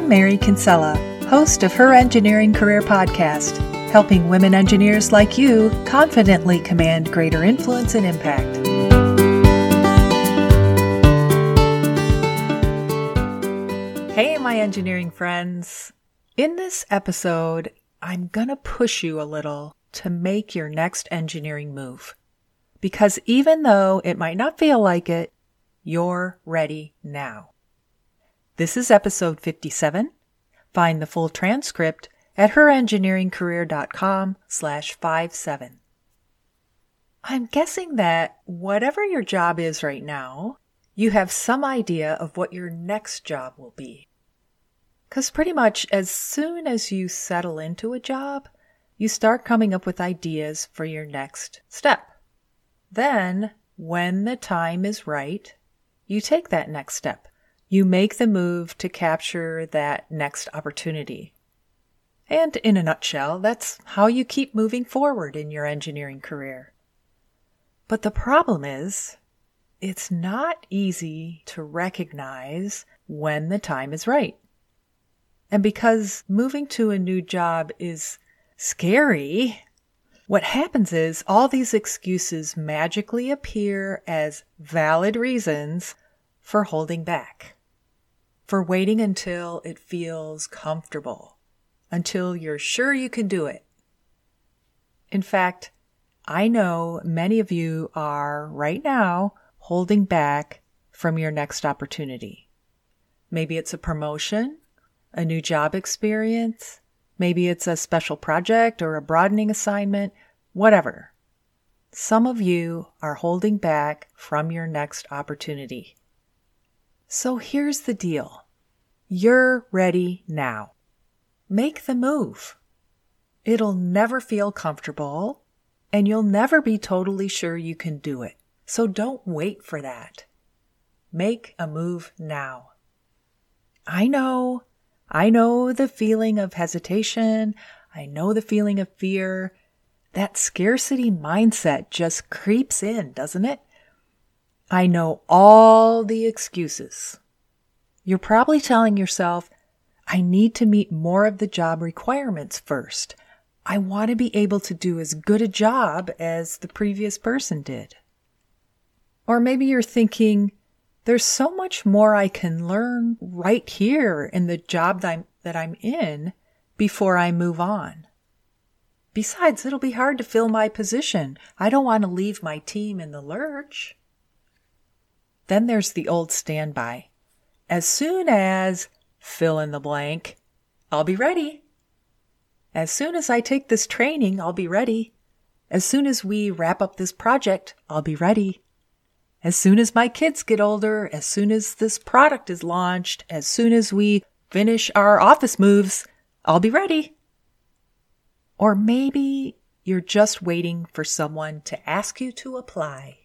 I'm Mary Kinsella, host of Her Engineering Career Podcast, helping women engineers like you confidently command greater influence and impact. Hey, my engineering friends. In this episode, I'm going to push you a little to make your next engineering move. Because even though it might not feel like it, you're ready now. This is episode 57. Find the full transcript at herengineeringcareer.com slash 57. I'm guessing that whatever your job is right now, you have some idea of what your next job will be. Because pretty much as soon as you settle into a job, you start coming up with ideas for your next step. Then, when the time is right, you take that next step. You make the move to capture that next opportunity. And in a nutshell, that's how you keep moving forward in your engineering career. But the problem is, it's not easy to recognize when the time is right. And because moving to a new job is scary, what happens is all these excuses magically appear as valid reasons for holding back, for waiting until it feels comfortable, until you're sure you can do it. In fact, I know many of you are right now holding back from your next opportunity. Maybe it's a promotion, a new job experience, Maybe it's a special project or a broadening assignment, whatever. Some of you are holding back from your next opportunity. So here's the deal. You're ready now. Make the move. It'll never feel comfortable and you'll never be totally sure you can do it. So don't wait for that. Make a move now. I know I know the feeling of hesitation. I know the feeling of fear. That scarcity mindset just creeps in, doesn't it? I know all the excuses. You're probably telling yourself, I need to meet more of the job requirements first. I want to be able to do as good a job as the previous person did. Or maybe you're thinking, there's so much more I can learn right here in the job that I'm, that I'm in before I move on. Besides, it'll be hard to fill my position. I don't want to leave my team in the lurch. Then there's the old standby. As soon as fill in the blank, I'll be ready. As soon as I take this training, I'll be ready. As soon as we wrap up this project, I'll be ready. As soon as my kids get older, as soon as this product is launched, as soon as we finish our office moves, I'll be ready. Or maybe you're just waiting for someone to ask you to apply.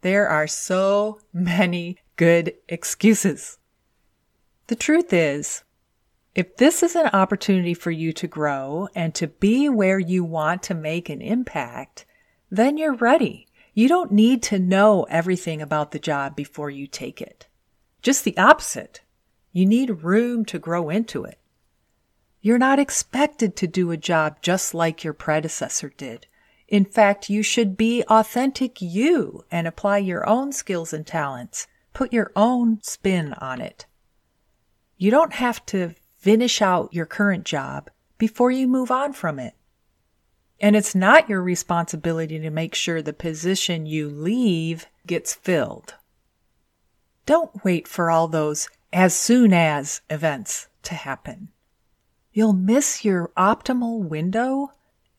There are so many good excuses. The truth is, if this is an opportunity for you to grow and to be where you want to make an impact, then you're ready. You don't need to know everything about the job before you take it. Just the opposite. You need room to grow into it. You're not expected to do a job just like your predecessor did. In fact, you should be authentic you and apply your own skills and talents. Put your own spin on it. You don't have to finish out your current job before you move on from it. And it's not your responsibility to make sure the position you leave gets filled. Don't wait for all those as soon as events to happen. You'll miss your optimal window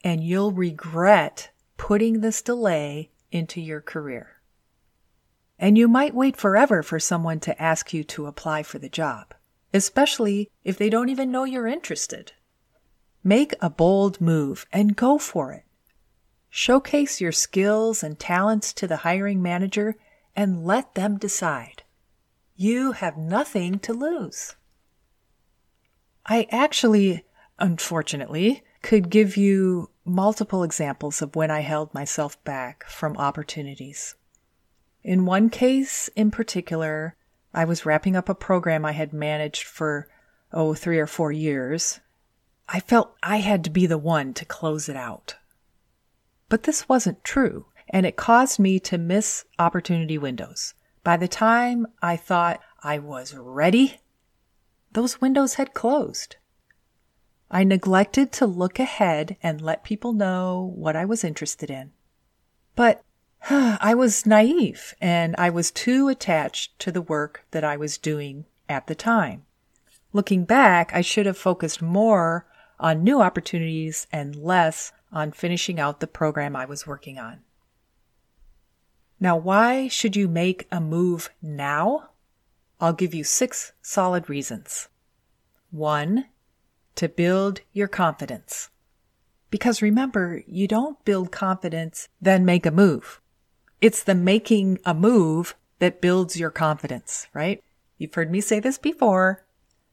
and you'll regret putting this delay into your career. And you might wait forever for someone to ask you to apply for the job, especially if they don't even know you're interested. Make a bold move and go for it. Showcase your skills and talents to the hiring manager and let them decide. You have nothing to lose. I actually, unfortunately, could give you multiple examples of when I held myself back from opportunities. In one case in particular, I was wrapping up a program I had managed for oh, three or four years, I felt I had to be the one to close it out. But this wasn't true, and it caused me to miss opportunity windows. By the time I thought I was ready, those windows had closed. I neglected to look ahead and let people know what I was interested in. But I was naive and I was too attached to the work that I was doing at the time. Looking back, I should have focused more on new opportunities and less on finishing out the program I was working on. Now, why should you make a move now? I'll give you six solid reasons. One, to build your confidence. Because remember, you don't build confidence, then make a move. It's the making a move that builds your confidence, right? You've heard me say this before.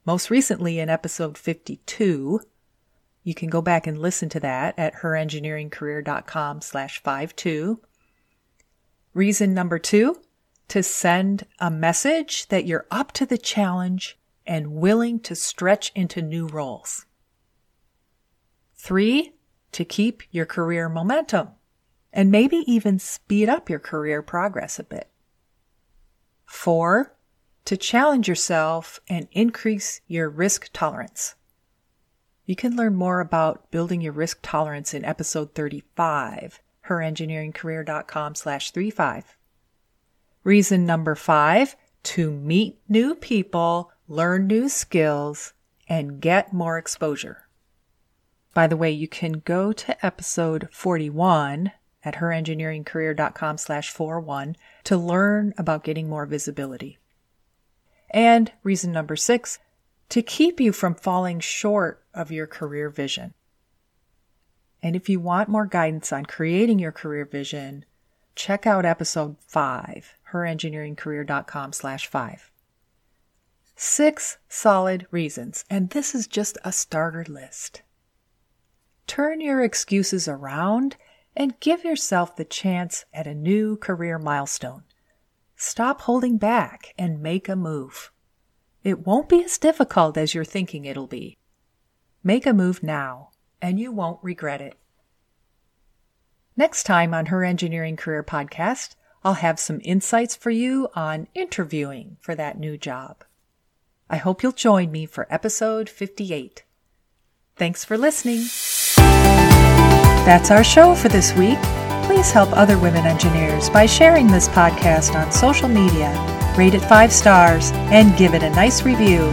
Most recently in episode 52. You can go back and listen to that at herengineeringcareer.com slash 52. Reason number two, to send a message that you're up to the challenge and willing to stretch into new roles. Three, to keep your career momentum and maybe even speed up your career progress a bit. Four, to challenge yourself and increase your risk tolerance. You can learn more about building your risk tolerance in episode 35, herengineeringcareer.com slash 35. Reason number five, to meet new people, learn new skills, and get more exposure. By the way, you can go to episode 41 at herengineeringcareer.com slash 41 to learn about getting more visibility. And reason number six, to keep you from falling short of your career vision. And if you want more guidance on creating your career vision, check out episode five, herengineeringcareer.com slash five. Six solid reasons, and this is just a starter list. Turn your excuses around and give yourself the chance at a new career milestone. Stop holding back and make a move. It won't be as difficult as you're thinking it'll be. Make a move now, and you won't regret it. Next time on Her Engineering Career Podcast, I'll have some insights for you on interviewing for that new job. I hope you'll join me for episode 58. Thanks for listening. That's our show for this week please help other women engineers by sharing this podcast on social media, rate it five stars, and give it a nice review.